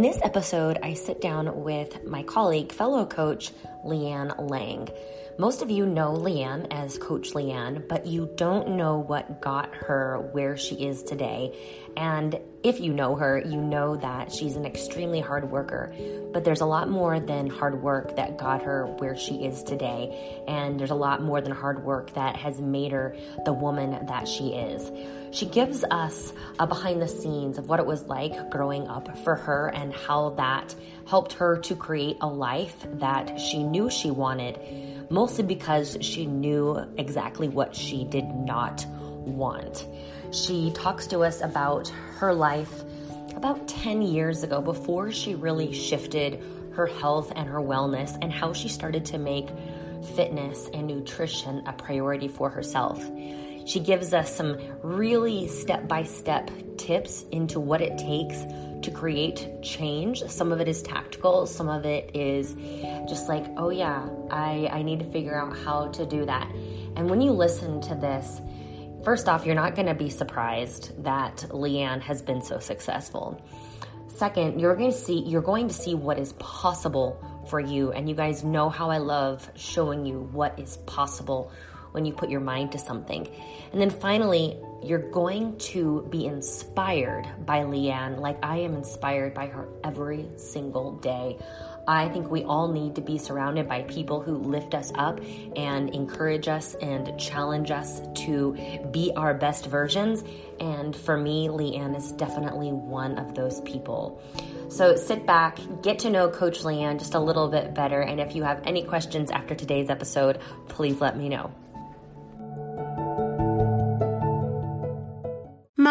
In this episode, I sit down with my colleague, fellow coach, Leanne Lang. Most of you know Leanne as Coach Leanne, but you don't know what got her where she is today. And if you know her, you know that she's an extremely hard worker. But there's a lot more than hard work that got her where she is today. And there's a lot more than hard work that has made her the woman that she is. She gives us a behind the scenes of what it was like growing up for her and how that helped her to create a life that she knew she wanted mostly because she knew exactly what she did not want. She talks to us about her life about 10 years ago before she really shifted her health and her wellness and how she started to make fitness and nutrition a priority for herself. She gives us some really step by step tips into what it takes to create change. Some of it is tactical, some of it is just like, oh yeah, I, I need to figure out how to do that. And when you listen to this, first off, you're not going to be surprised that Leanne has been so successful. Second, you're going to see you're going to see what is possible for you and you guys know how I love showing you what is possible when you put your mind to something. And then finally, you're going to be inspired by Leanne like I am inspired by her every single day. I think we all need to be surrounded by people who lift us up and encourage us and challenge us to be our best versions. And for me, Leanne is definitely one of those people. So sit back, get to know Coach Leanne just a little bit better. And if you have any questions after today's episode, please let me know.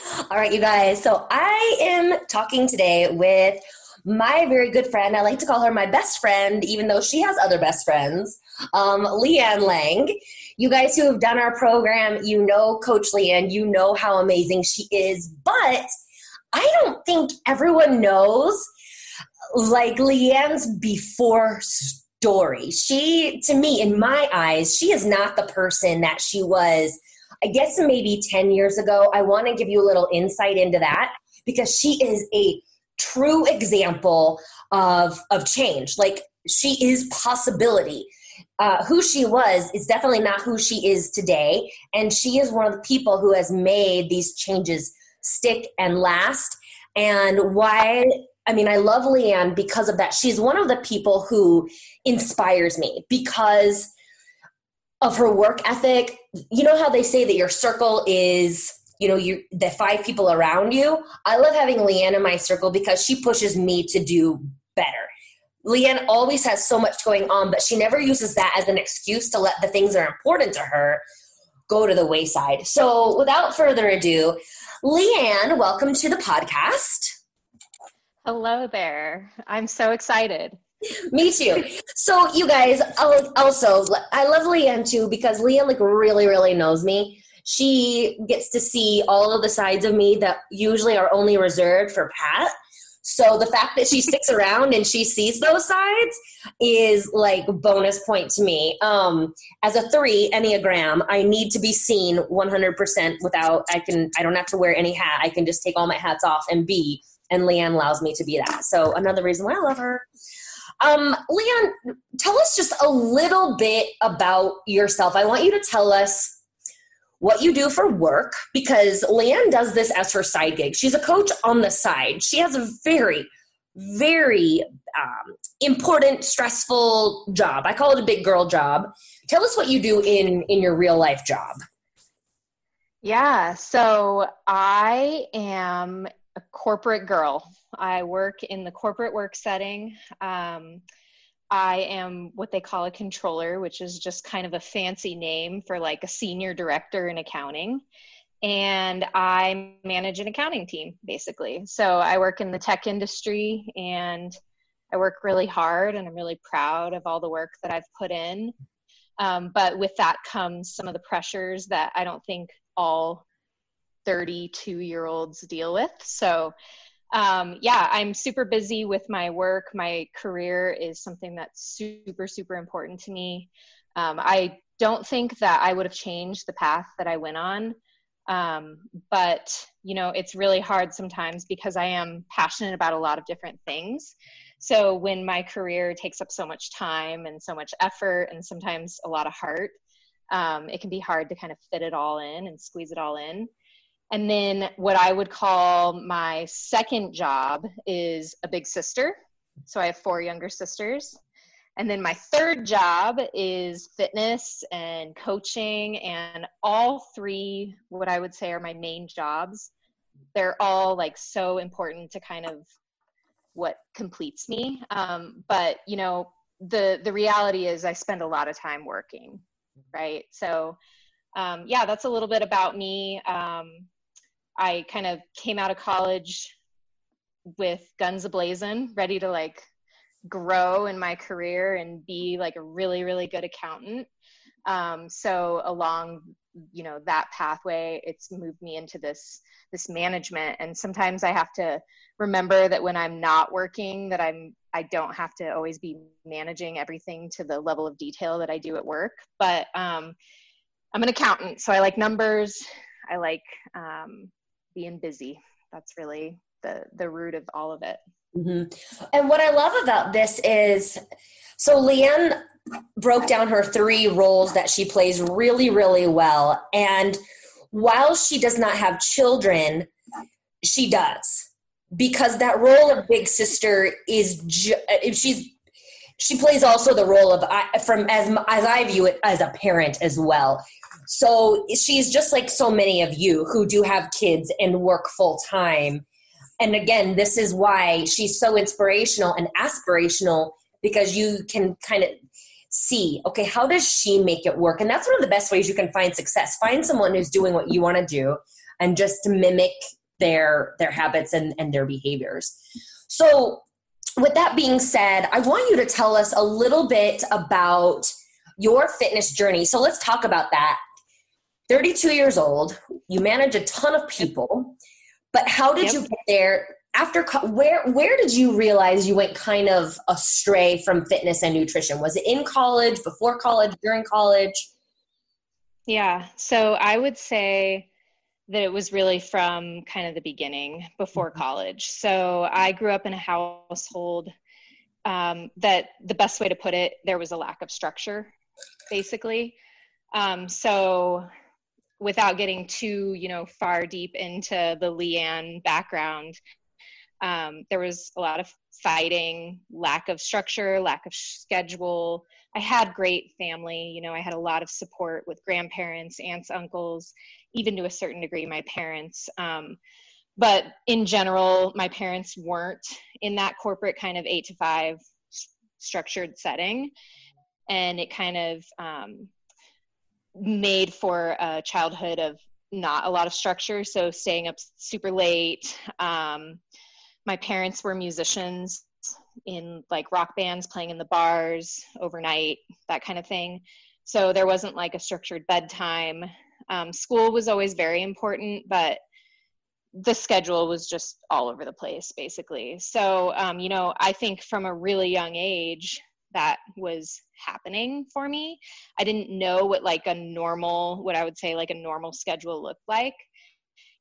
All right, you guys. So I am talking today with my very good friend. I like to call her my best friend, even though she has other best friends, um, Leanne Lang. You guys who have done our program, you know Coach Leanne, you know how amazing she is, but I don't think everyone knows like Leanne's before story. She, to me, in my eyes, she is not the person that she was I guess maybe 10 years ago. I want to give you a little insight into that because she is a true example of of change. Like she is possibility. Uh, who she was is definitely not who she is today, and she is one of the people who has made these changes stick and last. And why? I mean, I love Leanne because of that. She's one of the people who inspires me because of her work ethic. You know how they say that your circle is, you know, you the five people around you. I love having Leanne in my circle because she pushes me to do better. Leanne always has so much going on, but she never uses that as an excuse to let the things that are important to her go to the wayside. So, without further ado, Leanne, welcome to the podcast. Hello there. I'm so excited. Me too. So you guys, also, I love Leanne too because Leanne like really, really knows me. She gets to see all of the sides of me that usually are only reserved for Pat. So the fact that she sticks around and she sees those sides is like bonus point to me. Um, as a three Enneagram, I need to be seen 100% without, I can, I don't have to wear any hat. I can just take all my hats off and be, and Leanne allows me to be that. So another reason why I love her. Um, Leanne, tell us just a little bit about yourself. I want you to tell us what you do for work because Leanne does this as her side gig. She's a coach on the side. She has a very, very um, important, stressful job. I call it a big girl job. Tell us what you do in in your real life job. Yeah, so I am a corporate girl. I work in the corporate work setting. Um, I am what they call a controller, which is just kind of a fancy name for like a senior director in accounting. and I manage an accounting team basically. So I work in the tech industry and I work really hard and I'm really proud of all the work that I've put in. Um, but with that comes some of the pressures that I don't think all 32 year olds deal with. So, um, yeah, I'm super busy with my work. My career is something that's super, super important to me. Um, I don't think that I would have changed the path that I went on. Um, but, you know, it's really hard sometimes because I am passionate about a lot of different things. So when my career takes up so much time and so much effort and sometimes a lot of heart, um, it can be hard to kind of fit it all in and squeeze it all in. And then what I would call my second job is a big sister. So I have four younger sisters. And then my third job is fitness and coaching, and all three, what I would say, are my main jobs. They're all like so important to kind of what completes me. Um, but you know, the the reality is, I spend a lot of time working, right? So, um, yeah, that's a little bit about me. Um, I kind of came out of college with guns ablazing, ready to like grow in my career and be like a really really good accountant. Um, so along you know that pathway, it's moved me into this this management. And sometimes i have to remember that when i'm not working that i'm i don't have to always be managing everything to the level of detail that i do at work. But um, i'm an accountant so i like numbers. I like um, being busy that's really the the root of all of it mm-hmm. and what i love about this is so leanne broke down her three roles that she plays really really well and while she does not have children, she does because that role of big sister is ju- she's she plays also the role of I, from as as I view it as a parent as well. So she's just like so many of you who do have kids and work full time. And again, this is why she's so inspirational and aspirational because you can kind of see okay how does she make it work? And that's one of the best ways you can find success. Find someone who's doing what you want to do and just mimic their their habits and and their behaviors. So with that being said i want you to tell us a little bit about your fitness journey. So let's talk about that 32 years old. You manage a ton of people. But how did yep. you get there? After where where did you realize you went kind of astray from fitness and nutrition? Was it in college before college during college? Yeah. So i would say that it was really from kind of the beginning before mm-hmm. college. So i grew up in a household um, that the best way to put it there was a lack of structure basically. Um, so without getting too you know far deep into the leanne background um, there was a lot of fighting, lack of structure, lack of schedule. I had great family. You know, I had a lot of support with grandparents, aunts, uncles, even to a certain degree, my parents. Um, but in general, my parents weren't in that corporate kind of eight to five structured setting. And it kind of um, made for a childhood of not a lot of structure. So staying up super late, um, my parents were musicians in like rock bands playing in the bars overnight that kind of thing. So there wasn't like a structured bedtime. Um, school was always very important but the schedule was just all over the place basically. So um, you know i think from a really young age that was happening for me. I didn't know what like a normal what i would say like a normal schedule looked like.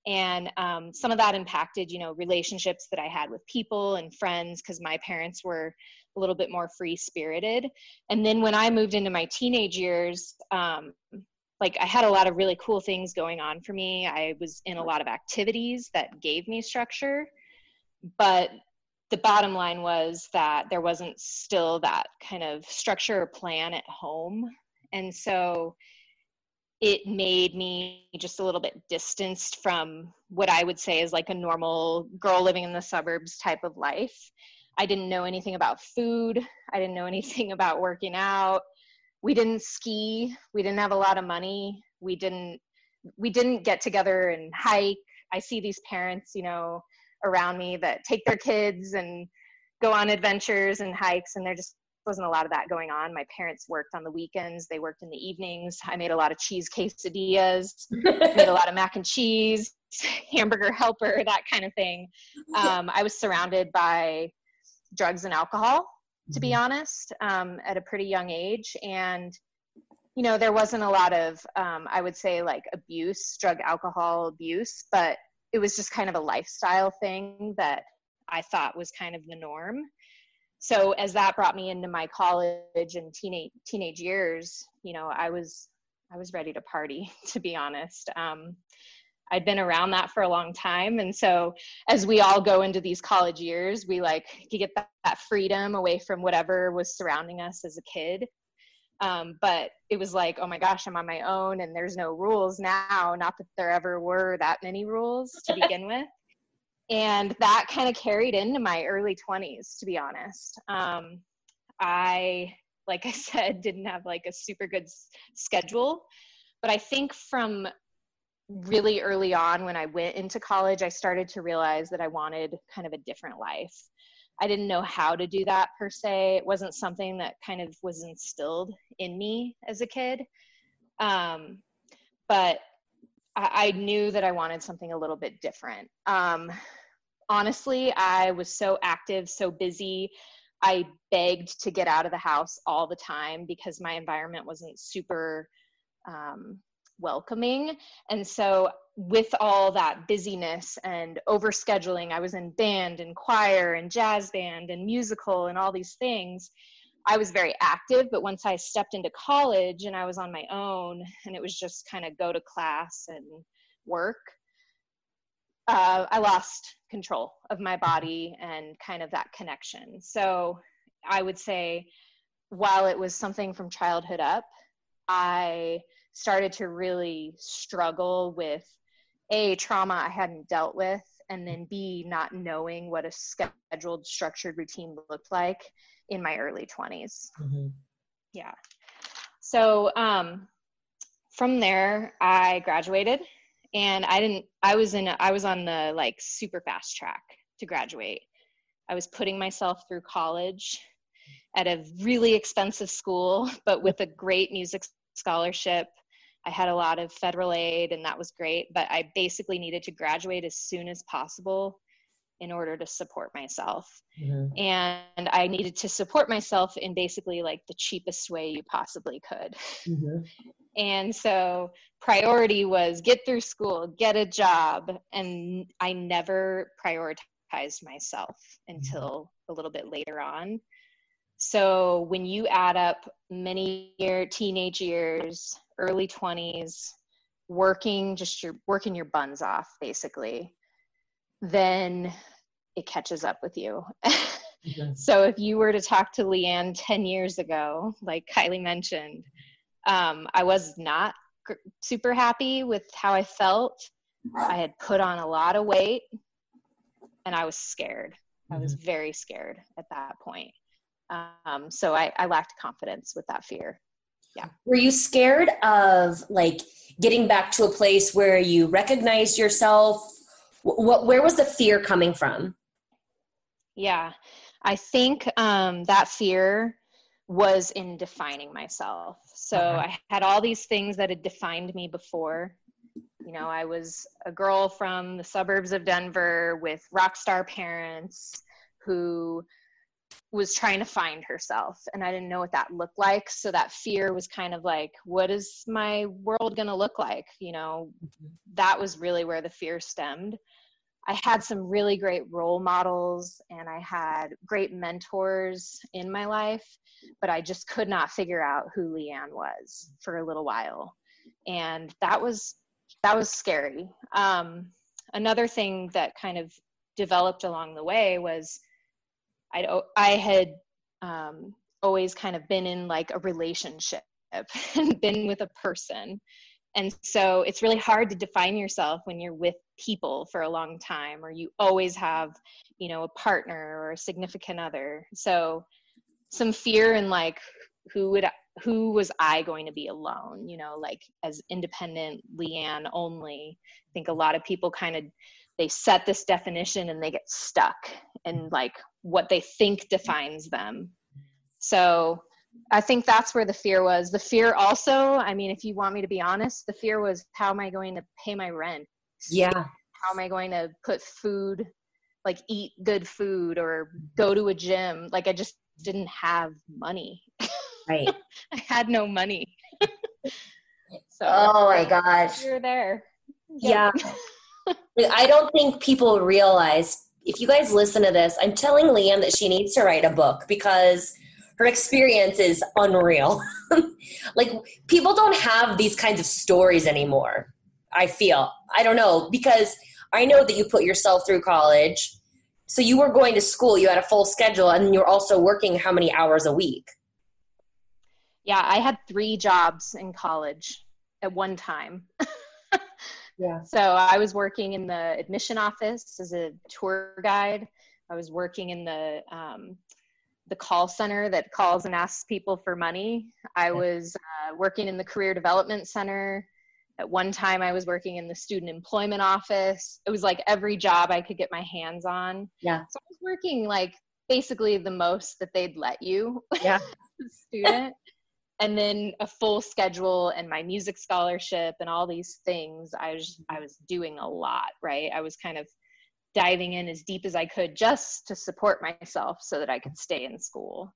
And um, some of that impacted you know relationships that i had with people and friends because my parents were a little bit more free spirited and then when i moved into my teenage years um, like i had a lot of really cool things going on for me. I was in a lot of activities that gave me structure. But the bottom line was that there wasn't still that kind of structure or plan at home and so it made me just a little bit distanced from what I would say is like a normal girl living in the suburbs type of life. I didn't know anything about food. I didn't know anything about working out. We didn't ski. We didn't have a lot of money. We didn't we didn't get together and hike. I see these parents, you know, around me that take their kids and go on adventures and hikes, and there just wasn't a lot of that going on. My parents worked on the weekends, they worked in the evenings. I made a lot of cheese quesadillas, made a lot of mac and cheese, hamburger helper, that kind of thing. Um, I was surrounded by drugs and alcohol, to be mm-hmm. honest, um, at a pretty young age. And you know, there wasn't a lot of, um, I would say, like abuse, drug, alcohol abuse, but it was just kind of a lifestyle thing that I thought was kind of the norm. So as that brought me into my college and teenage teenage years, you know, I was I was ready to party, to be honest. Um, I'd been around that for a long time, and so as we all go into these college years, we like get that, that freedom away from whatever was surrounding us as a kid um, but it was like oh my gosh i'm on my own and there's no rules now. Not that there ever were that many rules to begin with. And that kind of carried into my early 20s to be honest. Um, i like i said didn't have like a super good s- schedule. But i think from really early on when i went into college i started to realize that i wanted kind of a different life I didn't know how to do that per se. It wasn't something that kind of was instilled in me as a kid. Um, but I, I, knew that I wanted something a little bit different. Um, honestly, I was so active, so busy. I begged to get out of the house all the time because my environment wasn't super um, welcoming. And so with all that busyness and overscheduling, I was in band and choir and jazz band and musical and all these things. I was very active, but once I stepped into college and I was on my own and it was just kind of go to class and work, uh, I lost control of my body and kind of that connection. So I would say, while it was something from childhood up, I started to really struggle with a trauma I hadn't dealt with, and then B not knowing what a scheduled, structured routine looked like in my early 20s. Mm-hmm. Yeah. So um, from there, I graduated, and I didn't. I was in. I was on the like super fast track to graduate. I was putting myself through college at a really expensive school, but with a great music scholarship I had a lot of federal aid and that was great, but I basically needed to graduate as soon as possible in order to support myself. Mm-hmm. And I needed to support myself in basically like the cheapest way you possibly could. Mm-hmm. And so priority was get through school, get a job, and I never prioritized myself until a little bit later on. So when you add up many year teenage years, early 20s, working just your working your buns off basically, then it catches up with you. So if you were to talk to Leanne 10 years ago, like Kylie mentioned, um, I was not super happy with how I felt. I had put on a lot of weight and I was scared. I was mm-hmm. very scared at that point. Um, so I, I lacked confidence with that fear. Yeah. Were you scared of like getting back to a place where you recognized yourself? What, where was the fear coming from? Yeah, I think um, that fear was in defining myself. So okay. I had all these things that had defined me before. You know, I was a girl from the suburbs of Denver with rock star parents who was trying to find herself and I didn't know what that looked like. So that fear was kind of like, what is my world going to look like? You know, mm-hmm. that was really where the fear stemmed. I had some really great role models and I had great mentors in my life, but I just could not figure out who Leanne was for a little while. And that was that was scary. Um, another thing that kind of developed along the way was I'd, I had um, always kind of been in like a relationship and been with a person. And so it's really hard to define yourself when you're with people for a long time or you always have, you know, a partner or a significant other. So some fear in like who would who was I going to be alone, you know, like as independent Leanne only. I think a lot of people kind of they set this definition and they get stuck in like what they think defines them. So I think that's where the fear was. The fear also, I mean, if you want me to be honest, the fear was how am I going to pay my rent? Yeah. How am I going to put food, like eat good food or go to a gym? Like I just didn't have money. Right. I had no money. so Oh my gosh. You're there. Yep. Yeah. I don't think people realize if you guys listen to this, I'm telling Leanne that she needs to write a book because her experience is unreal. like people don't have these kinds of stories anymore. I feel. I don't know because I know that you put yourself through college. So you were going to school, you had a full schedule and you're also working how many hours a week? Yeah, I had 3 jobs in college at one time. yeah. So I was working in the admission office as a tour guide. I was working in the um, the call center that calls and asks people for money. I was uh, working in the career development center. At one time, I was working in the student employment office. It was like every job I could get my hands on. Yeah. So I was working like basically the most that they'd let you. Yeah. student. And then a full schedule and my music scholarship and all these things. I was I was doing a lot, right? I was kind of diving in as deep as I could just to support myself so that I could stay in school.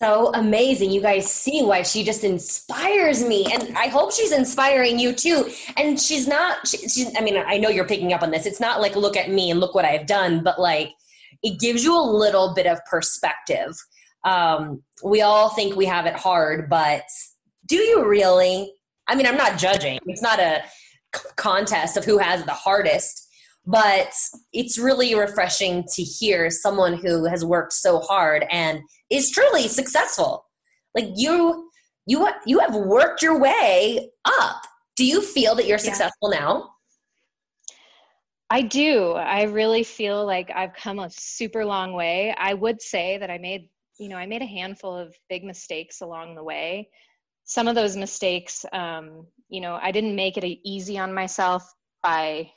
So amazing. You guys see why she just inspires me. And I hope she's inspiring you too. And she's not, she, she's, I mean, I know you're picking up on this. It's not like, look at me and look what I've done, but like, it gives you a little bit of perspective. Um, we all think we have it hard, but do you really? I mean, I'm not judging. It's not a contest of who has the hardest but it's really refreshing to hear someone who has worked so hard and is truly successful like you you you have worked your way up do you feel that you're successful now I do. I really feel like I've come a super long way. I would say that I made, you know, I made a handful of big mistakes along the way. Some of those mistakes, um, you know, I didn't make it easy on myself by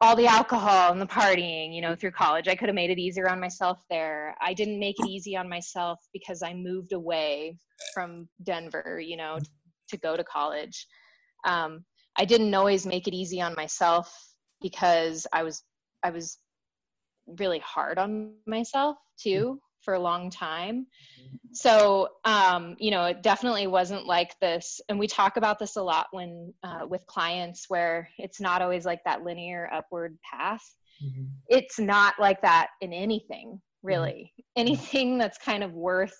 all the alcohol and the partying, you know, through college. I could have made it easier on myself there. I didn't make it easy on myself because I moved away from Denver, you know, to go to college. Um, I didn't always make it easy on myself because I was I was really hard on myself too for a long time. So, um, you know, it definitely wasn't like this. And we talk about this a lot when uh, with clients where it's not always like that linear upward path. Mm-hmm. It's not like that in anything, really. Mm-hmm. Anything that's kind of worth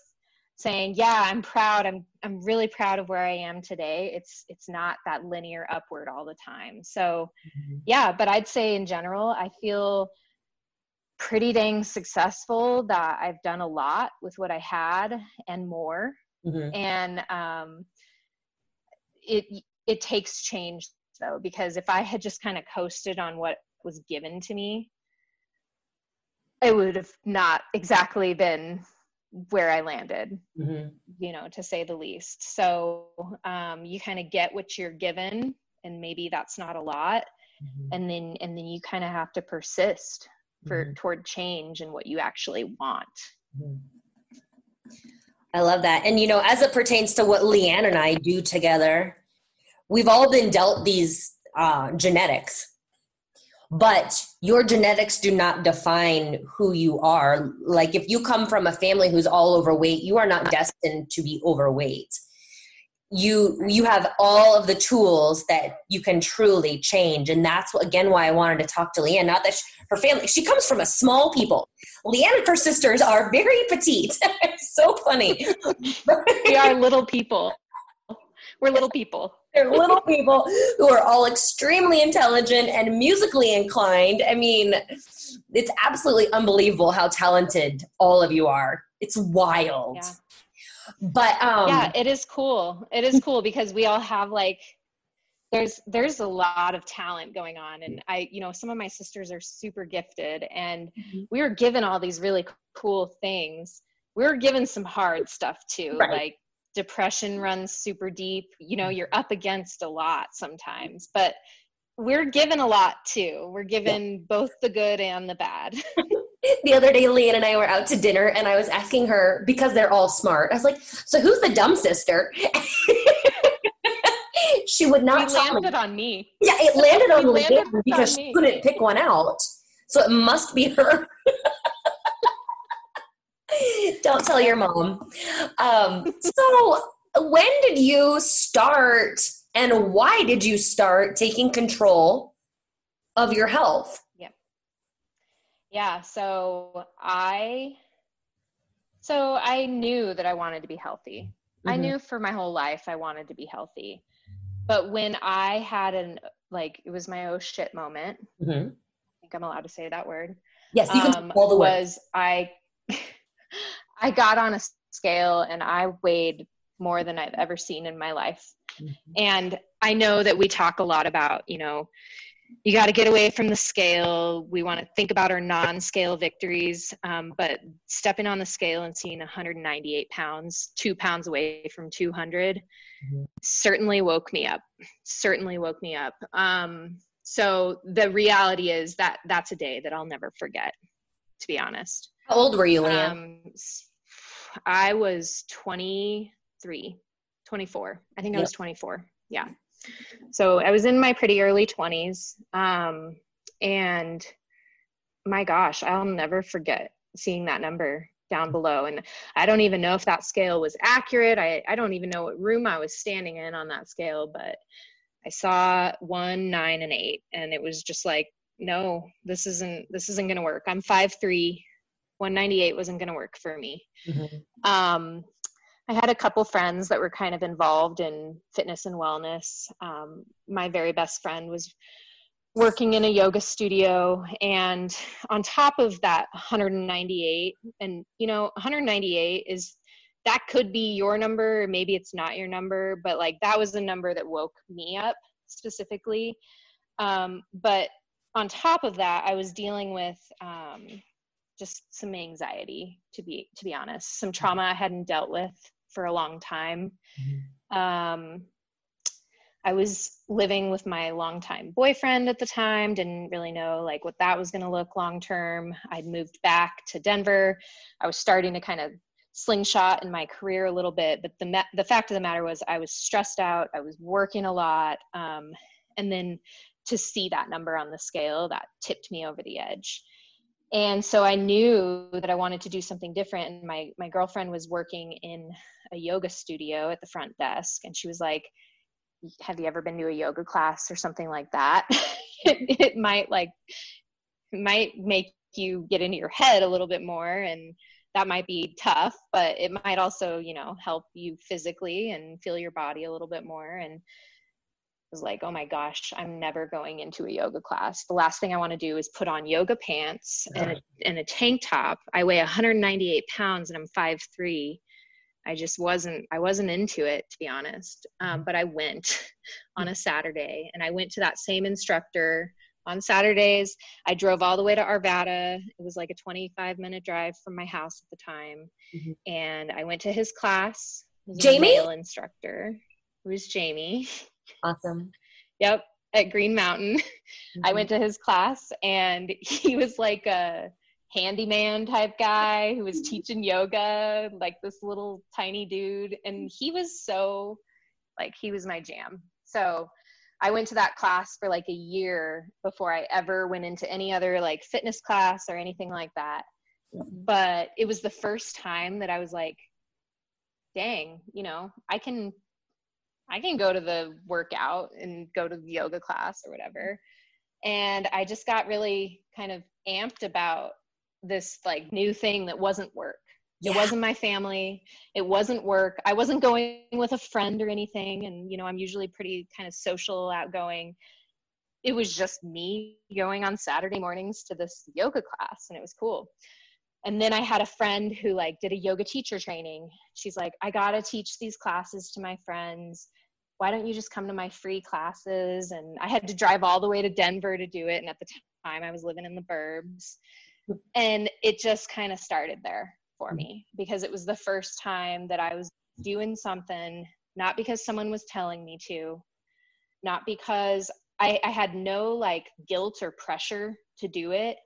saying, yeah, I'm proud. I'm I'm really proud of where I am today. It's it's not that linear upward all the time. So, mm-hmm. yeah, but I'd say in general, I feel pretty dang successful that I've done a lot with what I had and more. Mm-hmm. And um, it it takes change though because if I had just kind of coasted on what was given to me, it would have not exactly been where I landed, mm-hmm. you know, to say the least. So um, you kind of get what you're given, and maybe that's not a lot, mm-hmm. and then and then you kind of have to persist for mm-hmm. toward change and what you actually want. Mm-hmm. I love that. And you know, as it pertains to what Leanne and I do together, we've all been dealt these uh, genetics, but your genetics do not define who you are. Like if you come from a family who's all overweight, you are not destined to be overweight you you have all of the tools that you can truly change. And that's what, again why i wanted to talk to leanne not that she, her family she comes from a small people. Leanne and her sisters are very petite. It's so funny. We are little people. We're little people. They're little people who are all extremely intelligent and musically inclined. I mean it's absolutely unbelievable how talented all of you are. It's wild. Yeah but um yeah it is cool. It is cool because we all have like there's there's a lot of talent going on. And i you know some of my sisters are super gifted and mm-hmm. we were given all these really cool things. We were given some hard stuff too Right. like depression runs super deep. You know you're up against a lot sometimes but we're given a lot too. We're given both the good and the bad the other day leanne and i were out to dinner and i was asking her because they're all smart i was like so who's the dumb sister? She would not tell me. on me. Yeah it landed on landed leanne because she me. couldn't pick one out. So it must be her. Don't tell your mom. Um, so when did you start and why did you start taking control of your health yeah so i so i knew that i wanted to be healthy i Mhm. knew for my whole life i wanted to be healthy but when i had an like it was my oh shit moment i Mhm. think i'm allowed to say that word yes you can um, all the was i i got on a scale and i weighed more than i've ever seen in my life Mhm. and i know that we talk a lot about you know you got to get away from the scale we want to think about our non-scale victories um, but stepping on the scale and seeing 198 pounds two pounds away from 200 Mhm. certainly woke me up certainly woke me up um, so the reality is that that's a day that i'll never forget to be honest how old were you leanne um, s- I was 23, 24. I think I was 24. Yeah. So I was in my pretty early 20s. Um, and my gosh, I'll never forget seeing that number down below. And I don't even know if that scale was accurate. I, I don't even know what room I was standing in on that scale, but I saw one, nine, and eight. And it was just like, no, this isn't, this isn't going to work. I'm five, three, 198 wasn't going to work for me. Mhm. Um, I had a couple friends that were kind of involved in fitness and wellness. Um, my very best friend was working in a yoga studio, and on top of that 198, and you know, 198 is that could be your number, maybe it's not your number, but like that was the number that woke me up specifically. Um, but on top of that, I was dealing with um, just some anxiety to be to be honest some trauma i hadn't dealt with for a long time. Um, i was living with my longtime boyfriend at the time didn't really know like what that was going to look long term. I'd moved back to denver. I was starting to kind of slingshot in my career a little bit but the ma- the fact of the matter was i was stressed out i was working a lot um, and then to see that number on the scale that tipped me over the edge. And so i knew that i wanted to do something different and my my girlfriend was working in a yoga studio at the front desk and she was like have you ever been to a yoga class or something like that it, it might like might make you get into your head a little bit more and that might be tough but it might also you know help you physically and feel your body a little bit more and was like, oh my gosh, I'm never going into a yoga class. The last thing I want to do is put on yoga pants and a, and a tank top. I weigh 198 pounds and I'm 5'3. I just wasn't, I wasn't into it to be honest. Um, but I went on a Saturday and I went to that same instructor on Saturdays. I drove all the way to Arvada. It was like a 25 minute drive from my house at the time. Mhm. And I went to his class. Jamie? instructor. It was Jamie. awesome Yep, at Green Mountain. I Mhm. went to his class and he was like a handyman type guy who was teaching yoga, like this little tiny dude. And he was so, like, he was my jam. So I went to that class for like a year before I ever went into any other like fitness class or anything like that. But it was the first time that I was like, dang, you know, I can I can go to the workout and go to the yoga class or whatever. And I just got really kind of amped about this like new thing that wasn't work. It wasn't my family. It wasn't work. I wasn't going with a friend or anything. And, you know, I'm usually pretty kind of social, outgoing. It was just me going on Saturday mornings to this yoga class, and it was cool. And then I had a friend who like did a yoga teacher training. She's like, I gotta teach these classes to my friends. Why don't you just come to my free classes? And I had to drive all the way to Denver to do it. And at the time, I was living in the burbs. And it just kind of started there for me because it was the first time that I was doing something not because someone was telling me to, not because I, I had no like guilt or pressure to do it.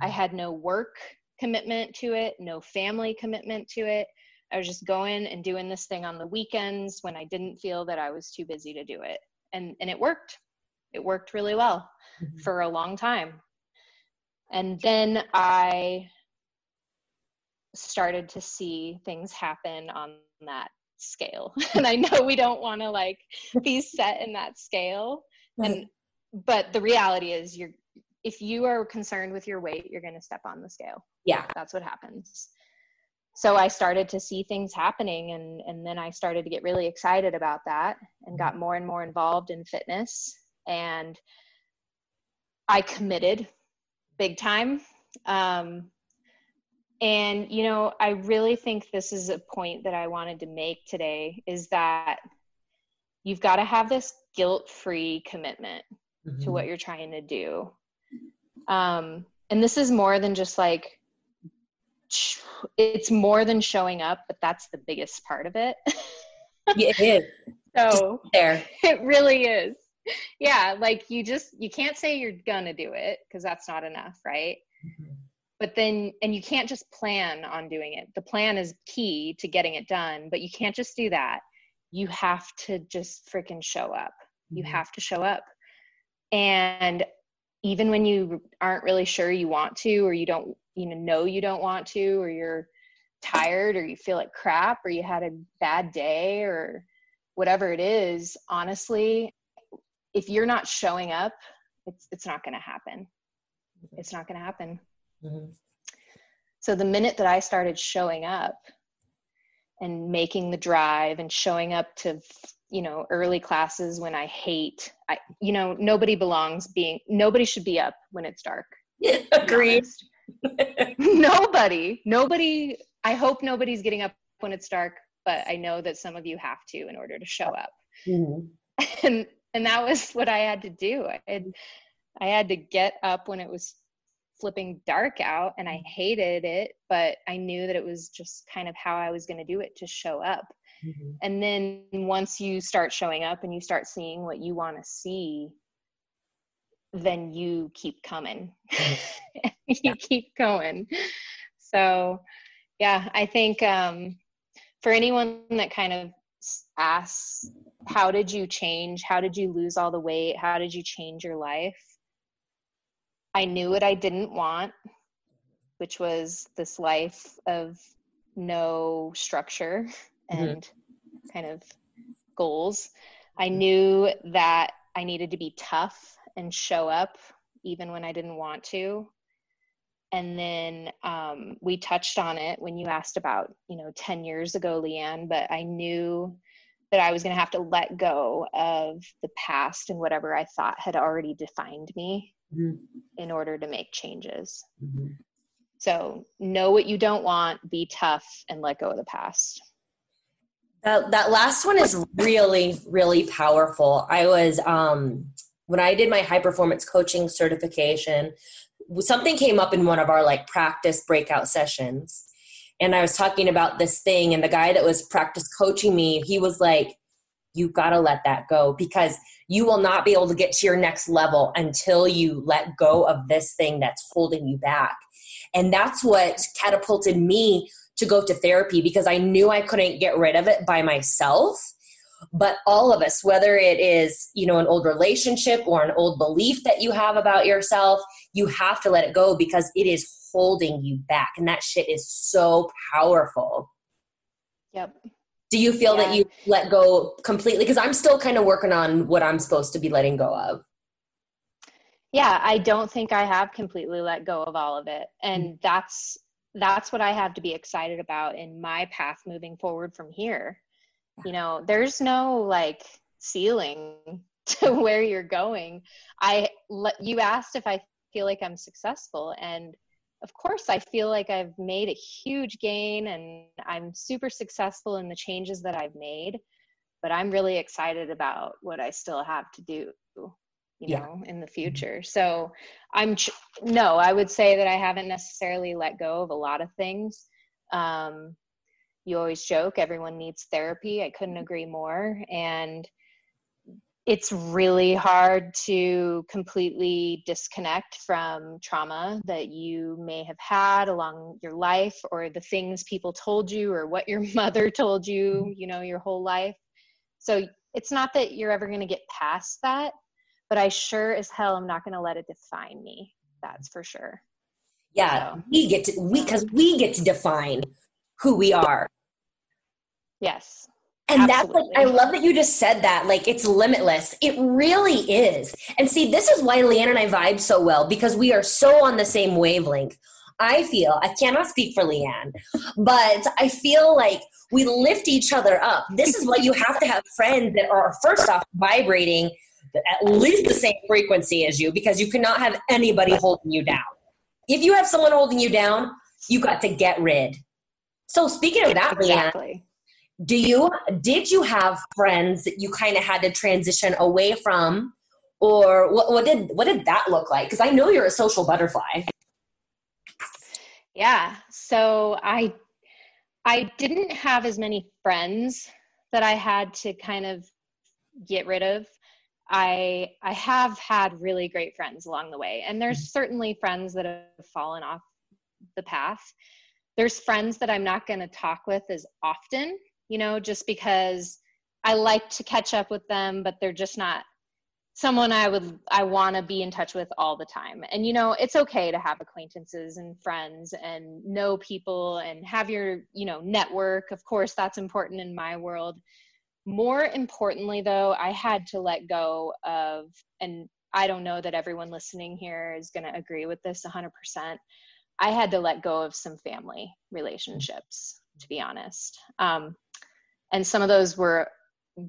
I mm-hmm. had no work commitment to it, no family commitment to it. I was just going and doing this thing on the weekends when I didn't feel that I was too busy to do it. And and it worked. It worked really well mm-hmm. for a long time. And then I started to see things happen on that scale. and I know we don't want to like be set in that scale. And but the reality is you're if you are concerned with your weight, you're going to step on the scale. Yeah. That's what happens. So I started to see things happening and and then I started to get really excited about that and got mm-hmm. more and more involved in fitness and I committed big time. Um, and you know, I really think this is a point that I wanted to make today is that you've got to have this guilt-free commitment mm-hmm. to what you're trying to do. Um, and this is more than just like it's more than showing up, but that's the biggest part of it. yeah, it is. So there. It really is. Yeah, like you just you can't say you're gonna do it because that's not enough, right? Mm-hmm. But then and you can't just plan on doing it. The plan is key to getting it done, but you can't just do that. You have to just freaking show up. Mm-hmm. You have to show up. And even when you aren't really sure you want to or you don't you know know you don't want to or you're tired or you feel like crap or you had a bad day or whatever it is honestly if you're not showing up it's it's not going to happen it's not going to happen. Mm-hmm. so the minute that i started showing up and making the drive and showing up to you know early classes when i hate i you know nobody belongs being nobody should be up when it's dark. Agreed. Nobody nobody i hope nobody's getting up when it's dark but i know that some of you have to in order to show up. Mm-hmm. and and that was what i had to do i had i had to get up when it was flipping dark out and i hated it but i knew that it was just kind of how i was going to do it to show up mm-hmm. and then once you start showing up and you start seeing what you want to see then you keep coming mm-hmm. you yeah. keep going so yeah i think um, for anyone that kind of asks how did you change how did you lose all the weight how did you change your life i knew what i didn't want which was this life of no structure mm-hmm. and mm-hmm. kind of goals i knew that i needed to be tough and show up even when I didn't want to. And then um, we touched on it when you asked about, you know, 10 years ago, Leanne, but I knew that I was going to have to let go of the past and whatever I thought had already defined me mm-hmm. in order to make changes. Mm-hmm. So know what you don't want, be tough, and let go of the past. That, that last one is really, really powerful. I was um, when I did my high performance coaching certification, something came up in one of our like practice breakout sessions. And I was talking about this thing, and the guy that was practice coaching me, he was like, You gotta let that go because you will not be able to get to your next level until you let go of this thing that's holding you back. And that's what catapulted me to go to therapy because I knew I couldn't get rid of it by myself but all of us whether it is you know an old relationship or an old belief that you have about yourself you have to let it go because it is holding you back. And that shit is so powerful. Yep. Do you feel yeah. that you let go completely? Because i'm still kind of working on what i'm supposed to be letting go of. Yeah i don't think i have completely let go of all of it. And mm-hmm. that's that's what i have to be excited about in my path moving forward from here you know there's no like ceiling to where you're going i you asked if i feel like i'm successful and of course i feel like i've made a huge gain and i'm super successful in the changes that i've made but i'm really excited about what i still have to do you yeah. know in the future so i'm ch- no i would say that i haven't necessarily let go of a lot of things Um, you always joke everyone needs therapy. I couldn't mm-hmm. agree more. And it's really hard to completely disconnect from trauma that you may have had along your life or the things people told you or what your mother told you, mm-hmm. you know, your whole life. So it's not that you're ever going to get past that, but I sure as hell am not going to let it define me. That's for sure. Yeah, so. we get to we because we get to define who we are. Yes. And Absolutely. that's like, I love that you just said that. Like, it's limitless. It really is. And see, this is why Leanne and I vibe so well because we are so on the same wavelength. I feel, I cannot speak for Leanne, but I feel like we lift each other up. This is why you have to have friends that are, first off, vibrating at least the same frequency as you because you cannot have anybody holding you down. If you have someone holding you down, you got to get rid. So, speaking of that, Leanne, do you did you have friends that you kind of had to transition away from? Or what, what did what did that look like? Because i know you're a social butterfly. Yeah so i i didn't have as many friends that i had to kind of get rid of. I i have had really great friends along the way and there's certainly friends that have fallen off the path. There's friends that i'm not going to talk with as often you know, just because I like to catch up with them, but they're just not someone I would I want to be in touch with all the time. And you know, it's okay to have acquaintances and friends and know people and have your, you know, network. Of course, that's important in my world. More importantly though, I had to let go of and I don't know that everyone listening here is going to agree with this 100%. I had to let go of some family relationships, to be honest. Um, and some of those were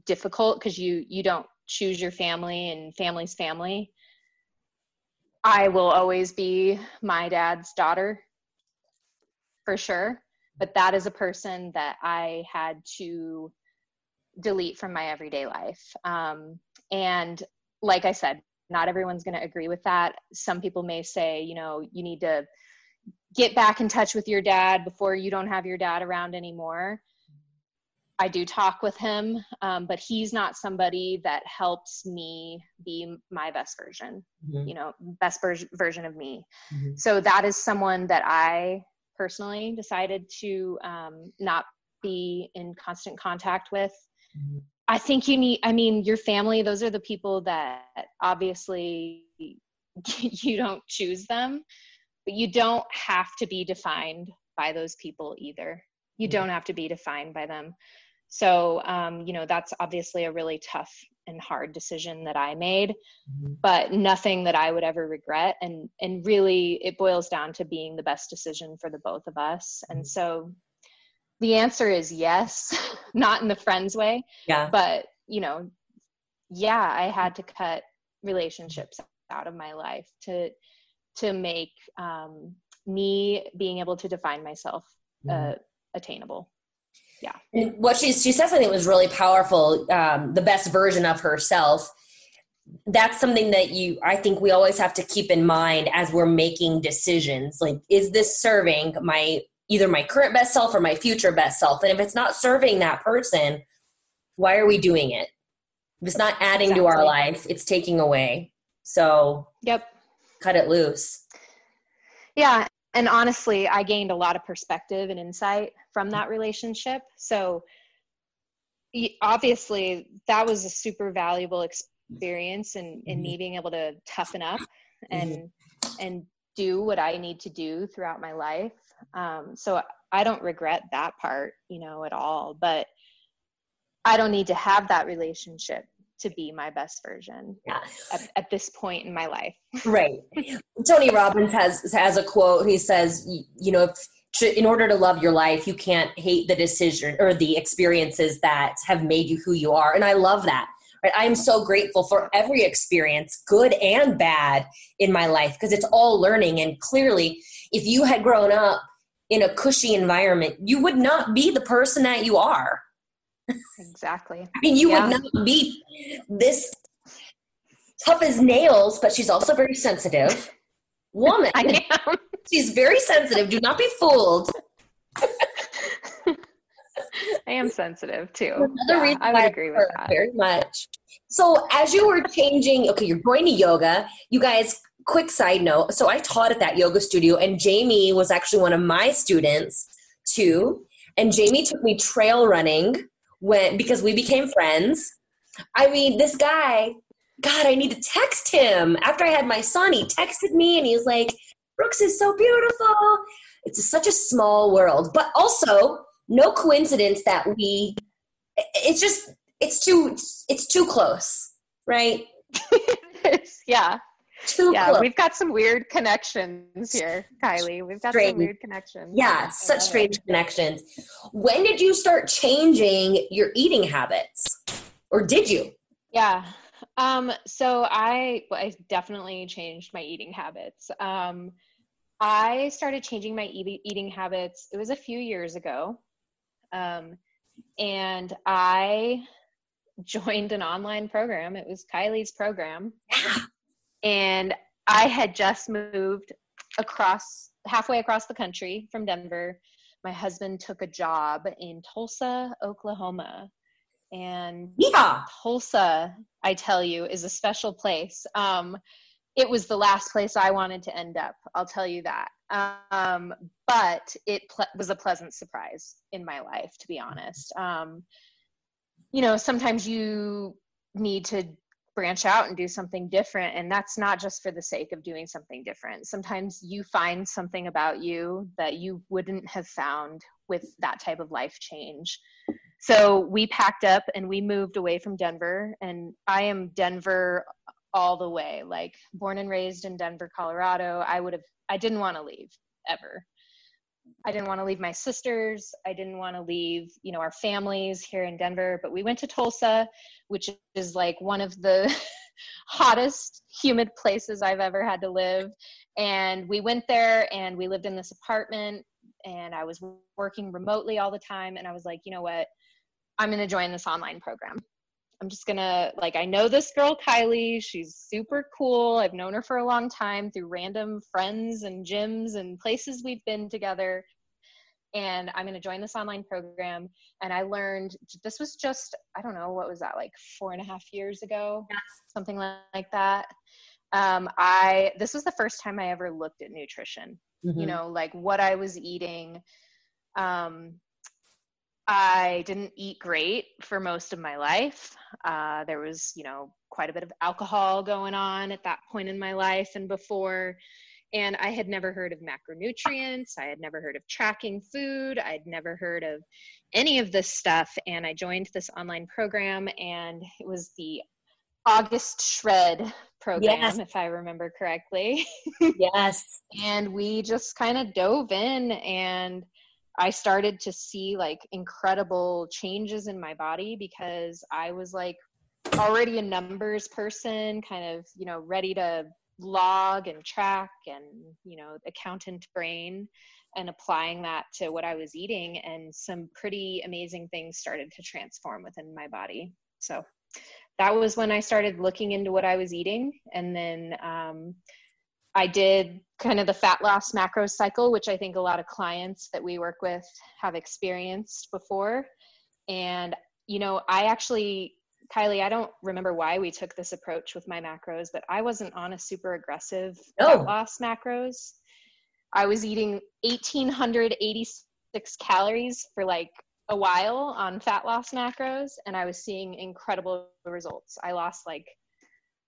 difficult because you you don't choose your family and family's family. I will always be my dad's daughter for sure. But that is a person that i had to delete from my everyday life. Um, and like i said not everyone's going to agree with that. Some people may say you know you need to get back in touch with your dad before you don't have your dad around anymore I do talk with him, um, but he's not somebody that helps me be my best version, mm-hmm. you know, best ver- version of me. Mm-hmm. So that is someone that I personally decided to um, not be in constant contact with. Mm-hmm. I think you need, I mean, your family, those are the people that obviously you don't choose them, but you don't have to be defined by those people either. You don't have to be defined by them. So, um, you know, that's obviously a really tough and hard decision that I made, mm-hmm. but nothing that I would ever regret. And and really, it boils down to being the best decision for the both of us. And mm-hmm. so, the answer is yes, not in the friends way, yeah. But you know, yeah, I had to cut relationships out of my life to to make um, me being able to define myself mm-hmm. uh, attainable yeah. And what she she said something was really powerful um, the best version of herself. That's something that you i think we always have to keep in mind as we're making decisions. Like is this serving my either my current best self or my future best self? And if it's not serving that person why are we doing it? If it's not adding exactly. to our life it's taking away. So yep. cut it loose. Yeah and honestly i gained a lot of perspective and insight from that relationship so obviously that was a super valuable experience and in, in me mm-hmm. being able to toughen up and mm-hmm. and do what i need to do throughout my life um, so i don't regret that part you know at all but i don't need to have that relationship to be my best version yeah. at, at, this point in my life. right. Tony Robbins has has a quote. He says, you know, if in order to love your life, you can't hate the decision or the experiences that have made you who you are. And I love that. Right? I am so grateful for every experience, good and bad, in my life because it's all learning. And clearly, if you had grown up in a cushy environment, you would not be the person that you are Exactly. I mean, you yeah. would not be this tough as nails, but she's also very sensitive woman. I am. She's very sensitive. Do not be fooled. I am sensitive too. Another yeah, reason I would agree with that. Very much. So as you were changing, okay, you're going to yoga. You guys, quick side note. So I taught at that yoga studio, and Jamie was actually one of my students too. And Jamie took me trail running when because we became friends. I mean, this guy, God, I need to text him. After I had my son, he texted me and he was like, Brooks is so beautiful. It's such a small world, but also no coincidence that we. It's just it's too it's too close, right? yeah. Too yeah, close. we've got some weird connections here, Kylie. We've got Strange. some weird connections. Yeah, such strange it. connections. When did you start changing your eating habits? Or did you? Yeah. Um, so I, I definitely changed my eating habits. Um, I started changing my eating eating habits. It was a few years ago. Um, and I joined an online program. It was Kylie's program. And I had just moved across halfway across the country from Denver. My husband took a job in Tulsa, Oklahoma. And Yeah. Tulsa, I tell you, is a special place. Um, it was the last place I wanted to end up. I'll tell you that. Um, but it ple- was a pleasant surprise in my life, to be honest. Um, you know, sometimes you need to branch out and do something different, and that's not just for the sake of doing something different. Sometimes you find something about you that you wouldn't have found with that type of life change. So we packed up and we moved away from denver and i am denver all the way. Like born and raised in denver colorado. I would have i didn't want to leave ever i didn't want to leave my sisters i didn't want to leave you know our families here in denver but we went to tulsa which is like one of the hottest humid places i've ever had to live and we went there and we lived in this apartment and i was working remotely all the time and i was like you know what I'm going to join this online program. I'm just to, like, I know this girl, Kylie. She's super cool. I've known her for a long time through random friends and gyms and places we've been together. And I'm to join this online program. And I learned this was just, I don't know, what was that, like four and a half years ago? Something like that. Um, I, this was the first time I ever looked at nutrition, Mm-hmm. you know, like what I was eating. Um, I didn't eat great for most of my life. Uh, there was, you know, quite a bit of alcohol going on at that point in my life and before. And I had never heard of macronutrients. I had never heard of tracking food. I'd never heard of any of this stuff. And I joined this online program, and it was the August Shred program, Yes. if I remember correctly. yes. and we just kind of dove in and i started to see like incredible changes in my body because i was like already a numbers person kind of you know ready to log and track and you know accountant brain and applying that to what i was eating and some pretty amazing things started to transform within my body. So that was when i started looking into what i was eating and then um, I did kind of the fat loss macros cycle, which I think a lot of clients that we work with have experienced before. And, you know, I actually, Kylie, I don't remember why we took this approach with my macros, but I wasn't on a super aggressive Oh. fat loss macros. I was eating 1,886 calories for like a while on fat loss macros, and I was seeing incredible results. I lost like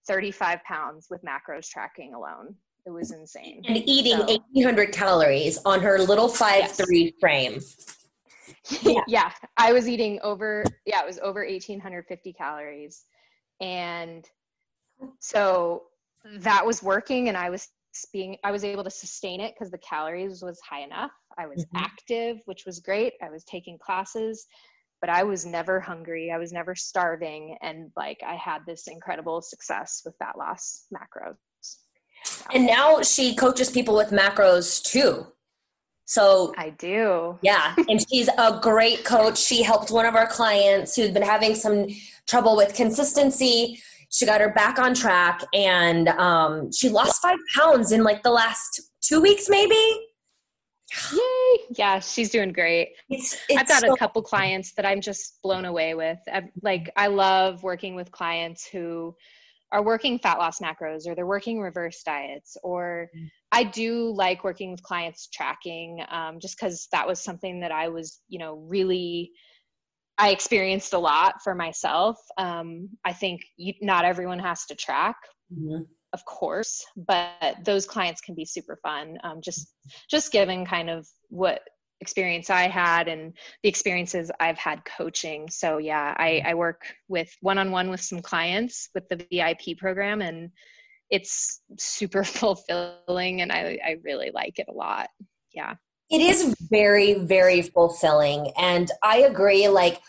35 pounds with macros tracking alone. It was insane. And eating So- 1800 calories on her little five Yes. three frame. yeah. Yeah. I was eating over, yeah, it was over 1850 calories. And so that was working and I was being, I was able to sustain it because the calories was high enough. I was Mhm. active, which was great. I was taking classes, but I was never hungry. I was never starving. And like I had this incredible success with fat loss macros. And now she coaches people with macros too. So I do. Yeah, and she's a great coach. She helped one of our clients who'd been having some trouble with consistency. She got her back on track, and um, she lost five pounds in like the last two weeks, maybe. Yay! Yeah, she's doing great. It's, it's I've got so- a couple clients that I'm just blown away with. I've, like, I love working with clients who are working fat loss macros or they're working reverse diets or i do like working with clients tracking um, just because that was something that i was you know really i experienced a lot for myself um, i think you, not everyone has to track mm-hmm. of course but those clients can be super fun um, just just given kind of what experience I had and the experiences I've had coaching. So yeah, I, mm-hmm. I work with one-on-one with some clients with the VIP program and it's super fulfilling and I, I really like it a lot. Yeah. It is very, very fulfilling. And I agree, like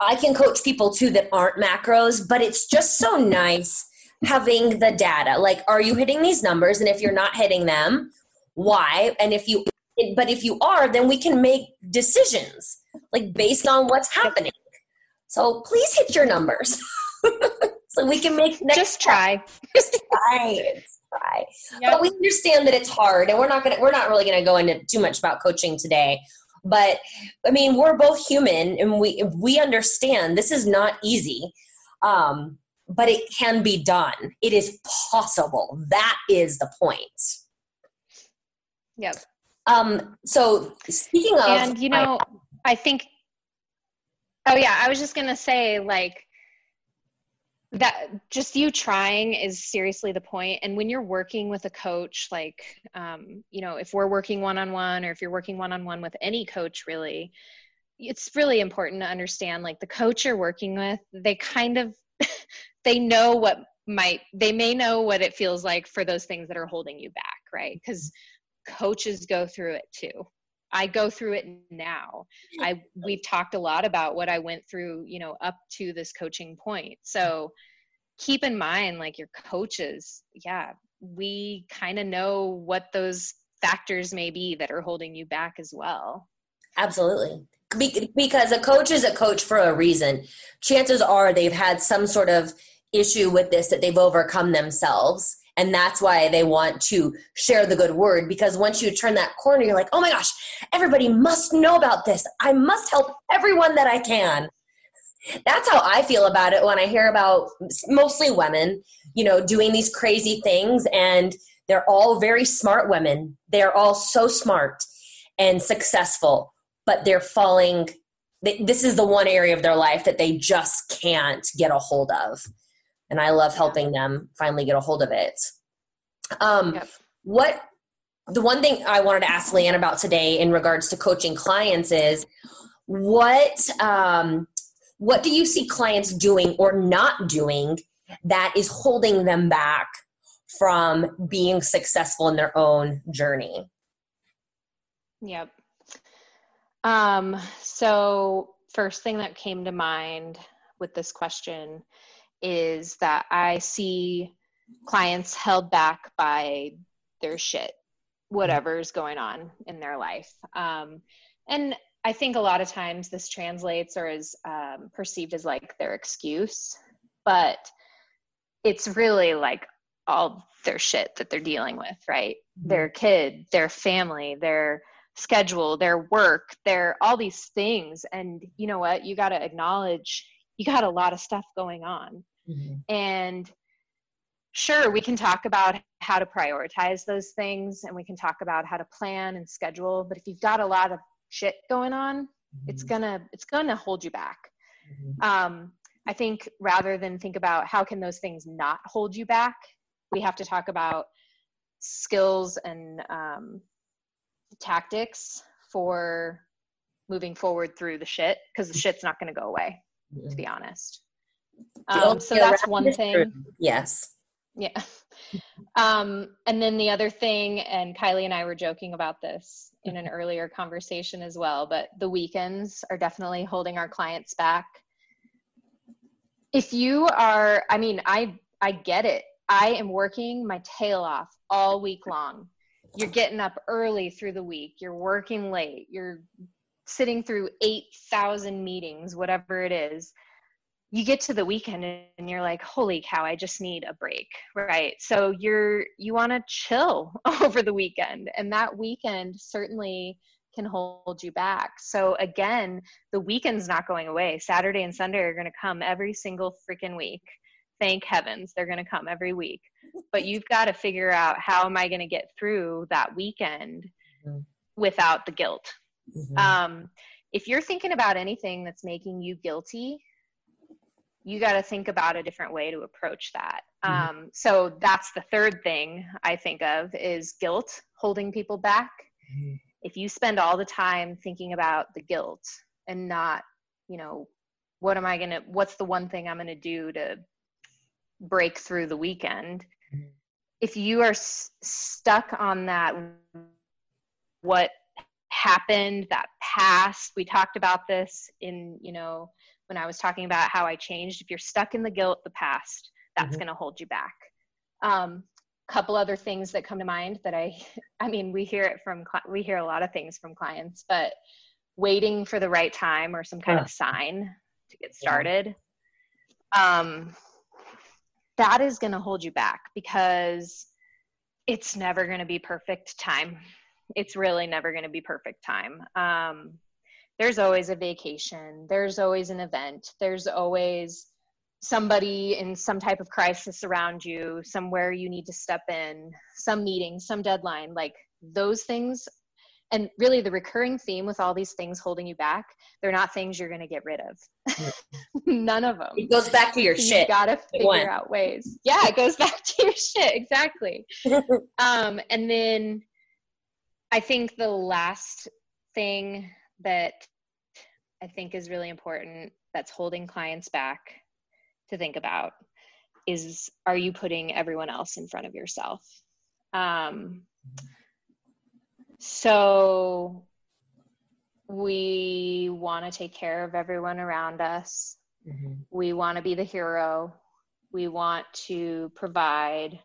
I can coach people too that aren't macros, but it's just so nice having the data. Like, are you hitting these numbers? And if you're not hitting them, why? And if you but if you are, then we can make decisions like based on what's happening. So please hit your numbers. so we can make just try. just try. try. Yep. But we understand that it's hard and we're not gonna we're not really gonna go into too much about coaching today. But I mean, we're both human and we we understand this is not easy. Um, but it can be done. It is possible. That is the point. Yep. Um, so speaking of, and you know, I, I think. Oh yeah, I was just gonna say like that just you trying is seriously the point and when you're working with a coach like um, you know if we're working one-on-one or if you're working one-on-one with any coach really it's really important to understand like the coach you're working with they kind of they know what might they may know what it feels like for those things that are holding you back right because coaches go through it too. I go through it now. I we've talked a lot about what i went through you know up to this coaching point. So keep in mind like your coaches yeah we kind of know what those factors may be that are holding you back as well. Absolutely. Because a coach is a coach for a reason. Chances are they've had some sort of issue with this that they've overcome themselves and that's why they want to share the good word because once you turn that corner, you're like, oh my gosh, everybody must know about this. I must help everyone that I can. That's how I feel about it when I hear about mostly women, you know, doing these crazy things. And they're all very smart women. They're all so smart and successful, but they're falling. This is the one area of their life that they just can't get a hold of and I love helping them finally get a hold of it. Um, yep. What the one thing I wanted to ask Leanne about today in regards to coaching clients is what um, what do you see clients doing or not doing that is holding them back from being successful in their own journey? Yep. Um, so first thing that came to mind with this question is that I see clients held back by their shit, whatever's going on in their life. Um, and I think a lot of times this translates or is um, perceived as like their excuse, but it's really like all their shit that they're dealing with, right? Mm-hmm. Their kid, their family, their schedule, their work, their all these things. And you know what? You got to acknowledge you got a lot of stuff going on. Mm-hmm. And sure, we can talk about how to prioritize those things and we can talk about how to plan and schedule, but if you've got a lot of shit going on, mm-hmm. it's gonna it's gonna hold you back. Mm-hmm. Um, I think rather than think about how can those things not hold you back, we have to talk about skills and um, tactics for moving forward through the shit because the shit's not going to go away to be honest. Um, so that's one thing. yes. Yeah. Um, and then the other thing and kylie and i were joking about this in an earlier conversation as well but the weekends are definitely holding our clients back. If you are i mean i i get it. I am working my tail off all week long. You're getting up early through the week. You're working late. You're sitting through 8000 meetings whatever it is you get to the weekend and you're like holy cow i just need a break right? So you're you want to chill over the weekend and that weekend certainly can hold you back. So again the weekend's not going away. Saturday and sunday are going to come every single freaking week. Thank heavens they're going to come every week. But you've got to figure out how am i going to get through that weekend mm-hmm. without the guilt mm-hmm. um, if you're thinking about anything that's making you guilty you got to think about a different way to approach that. Mm-hmm. Um, so that's the third thing I think of is guilt holding people back. Mm-hmm. If you spend all the time thinking about the guilt and not, you know, what am I going to, what's the one thing I'm going to do to break through the weekend? Mm-hmm. If you are s- stuck on that, what happened, that past, we talked about this in, you know, when I was talking about how I changed. If you're stuck in the guilt, the past, that's mm-hmm. going to hold you back. Um, couple other things that come to mind that I, I mean, we hear it from, we hear a lot of things from clients, but waiting for the right time or some kind yeah. of sign to get started. Yeah. Um, that is going to hold you back because it's never going to be perfect time. It's really never going to be perfect time. Um, there's always a vacation, there's always an event, there's always somebody in some type of crisis around you, somewhere you need to step in, some meeting, some deadline, like those things. And really, the recurring theme with all these things holding you back, they're not things you're going to get rid of. None of them. It goes back to your you shit. You got to figure out ways. Yeah, it goes back to your shit. Exactly. um, and then I think the last thing that I think is really important that's holding clients back to think about is are you putting everyone else in front of yourself? Um, so we want to take care of everyone around us. Mm-hmm. We want to be the hero. We want to provide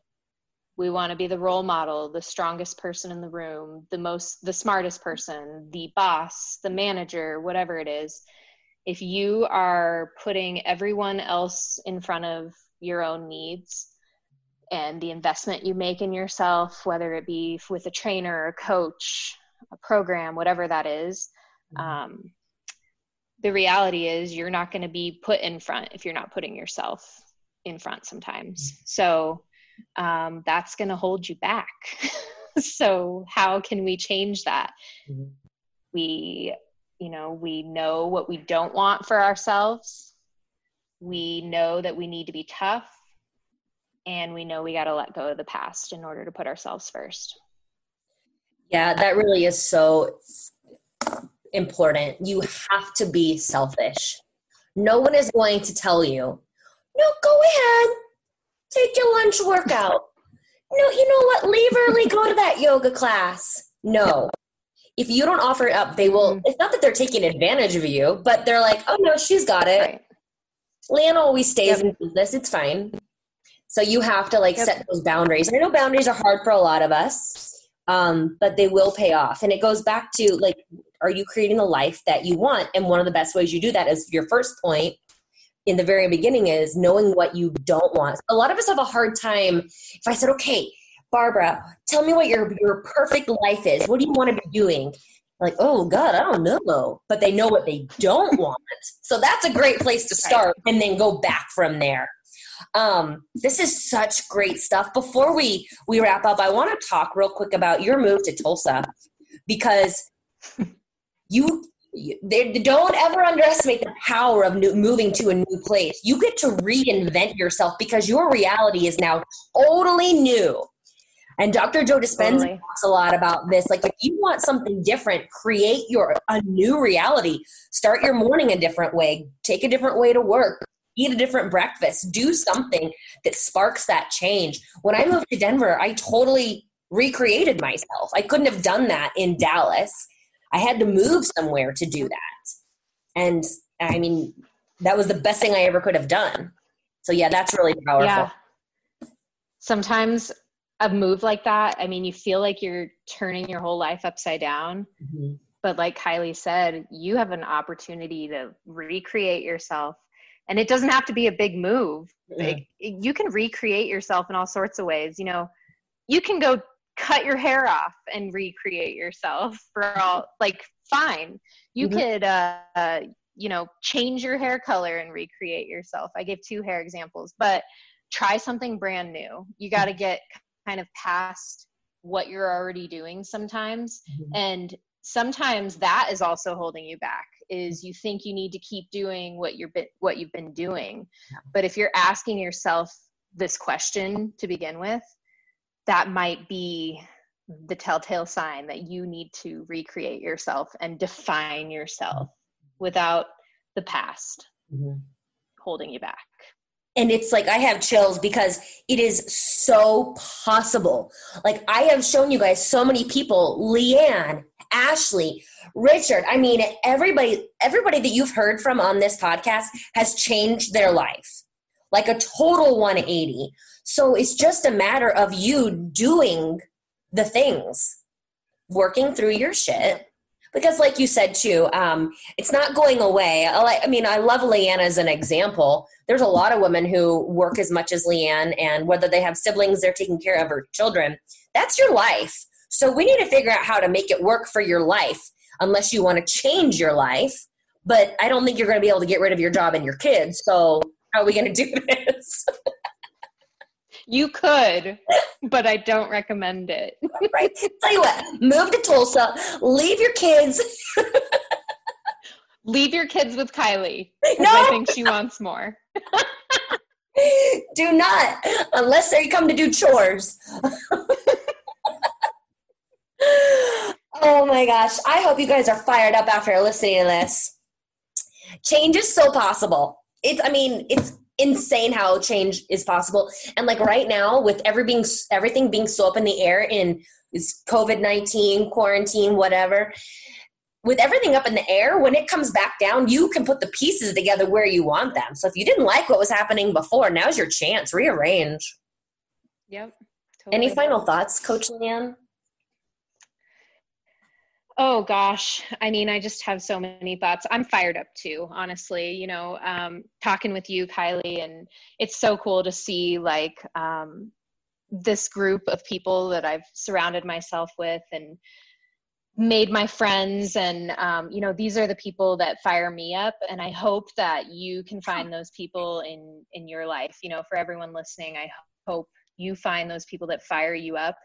we want to be the role model the strongest person in the room the most the smartest person the boss the manager whatever it is if you are putting everyone else in front of your own needs and the investment you make in yourself whether it be with a trainer a coach a program whatever that is, mm-hmm. um, the reality is you're not going to be put in front if you're not putting yourself in front sometimes so um, that's going to hold you back. so, how can we change that? Mm-hmm. We, you know, we know what we don't want for ourselves. We know that we need to be tough. And we know we got to let go of the past in order to put ourselves first. Yeah, that really is so important. You have to be selfish. No one is going to tell you, no, go ahead Take your lunch workout. No, you know what? Leave early, go to that yoga class. No. If you don't offer it up, they will. Mm-hmm. It's not that they're taking advantage of you, but they're like, oh no, she's got it. Right. Lan always stays yep. in business. It's fine. So you have to like yep. set those boundaries. I know boundaries are hard for a lot of us, um, but they will pay off. And it goes back to like, are you creating the life that you want? And one of the best ways you do that is your first point in the very beginning is knowing what you don't want. A lot of us have a hard time. If I said, okay, Barbara, tell me what your, your perfect life is. What do you want to be doing? Like, oh God, I don't know. But they know what they don't want. So that's a great place to start and then go back from there. Um, this is such great stuff. Before we we wrap up, I want to talk real quick about your move to Tulsa because you they don't ever underestimate the power of new, moving to a new place. You get to reinvent yourself because your reality is now totally new. And Dr. Joe Dispenza totally. talks a lot about this. Like, if you want something different, create your a new reality. Start your morning a different way. Take a different way to work. Eat a different breakfast. Do something that sparks that change. When I moved to Denver, I totally recreated myself. I couldn't have done that in Dallas I had to move somewhere to do that. And I mean, that was the best thing I ever could have done. So yeah, that's really powerful. Yeah. Sometimes a move like that, I mean, you feel like you're turning your whole life upside down. Mm-hmm. But like Kylie said, you have an opportunity to recreate yourself, and it doesn't have to be a big move like, you can recreate yourself in all sorts of ways you know you can go cut your hair off and recreate yourself for all like fine you mm-hmm. could uh, uh, you know change your hair color and recreate yourself i gave two hair examples but try something brand new you got to mm-hmm. get kind of past what you're already doing sometimes mm-hmm. and sometimes that is also holding you back is you think you need to keep doing what you're been, what you've been doing but if you're asking yourself this question to begin with that might be the telltale sign that you need to recreate yourself and define yourself without the past mm-hmm. holding you back and it's like I have chills because it is so possible. Like I have shown you guys so many people, Leanne, Ashley, Richard. I mean, everybody, everybody that you've heard from on this podcast has changed their life, like a total 180. So it's just a matter of you doing the things, working through your shit. Because, like you said too, um, it's not going away. I, mean, I love Leanne as an example. There's a lot of women who work as much as Leanne, and whether they have siblings, they're taking care of her children. That's your life. So we need to figure out how to make it work for your life, unless you want to change your life. But I don't think you're going to be able to get rid of your job and your kids. So how are we going to do this? You could, but I don't recommend it. right. Tell you what, move to Tulsa, leave your kids. leave your kids with Kylie. No. I think she wants more. do not, unless they come to do chores. oh my gosh. I hope you guys are fired up after listening to this. Change is so possible. It's, I mean, it's insane how change is possible. And like right now, with every being, everything being so up in the air in is COVID 19, quarantine, whatever, with everything up in the air, when it comes back down, you can put the pieces together where you want them. So if you didn't like what was happening before, now's your chance. Rearrange. Yep. Totally. Any final thoughts, Coach Leanne? Oh gosh, I mean, I just have so many thoughts. I'm fired up too, honestly. You know, um, talking with you, Kylie, and it's so cool to see like um, this group of people that I've surrounded myself with and made my friends. And um, you know, these are the people that fire me up. And I hope that you can find those people in in your life. You know, for everyone listening, I hope you find those people that fire you up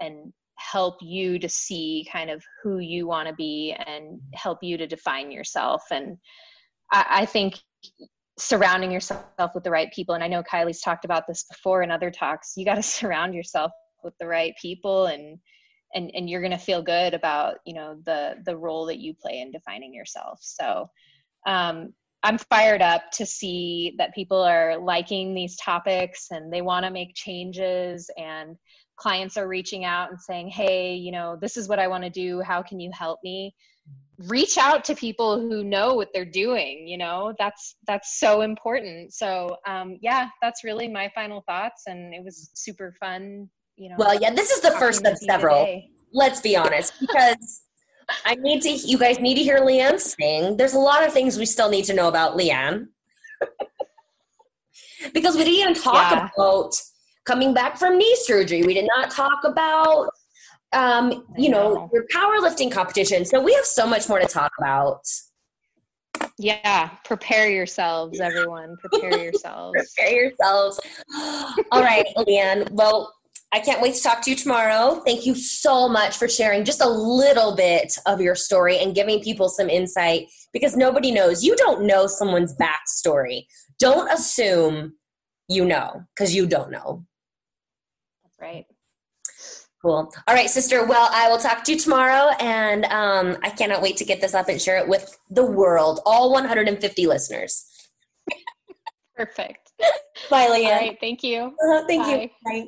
and help you to see kind of who you want to be and help you to define yourself. And I, I think surrounding yourself with the right people, and I know Kylie's talked about this before in other talks, you got to surround yourself with the right people and and and you're going to feel good about you know the the role that you play in defining yourself so um, i'm fired up to see that people are liking these topics and they want to make changes and clients are reaching out and saying, hey, you know, this is what I want to do. How can you help me? Reach out to people who know what they're doing. You know, that's that's so important. So um, yeah, that's really my final thoughts, and it was super fun. You know. Well, yeah, this is the first of several. Let's be honest, because. I need to. You guys need to hear Leanne sing. There's a lot of things we still need to know about Leanne because we didn't even talk yeah. about coming back from knee surgery. We did not talk about, um, you know, your powerlifting competition. So we have so much more to talk about. Yeah, prepare yourselves, everyone. Prepare yourselves. prepare yourselves. All right, Leanne. Well, I can't wait to talk to you tomorrow. Thank you so much for sharing just a little bit of your story and giving people some insight because nobody knows. You don't know someone's backstory. Don't assume you know because you don't know right? Cool. All right, sister. Well, I will talk to you tomorrow, and um, I cannot wait to get this up and share it with the world, all 150 listeners. Perfect. Bye, Leah. All right. Thank you. Uh, thank Bye. you. Bye.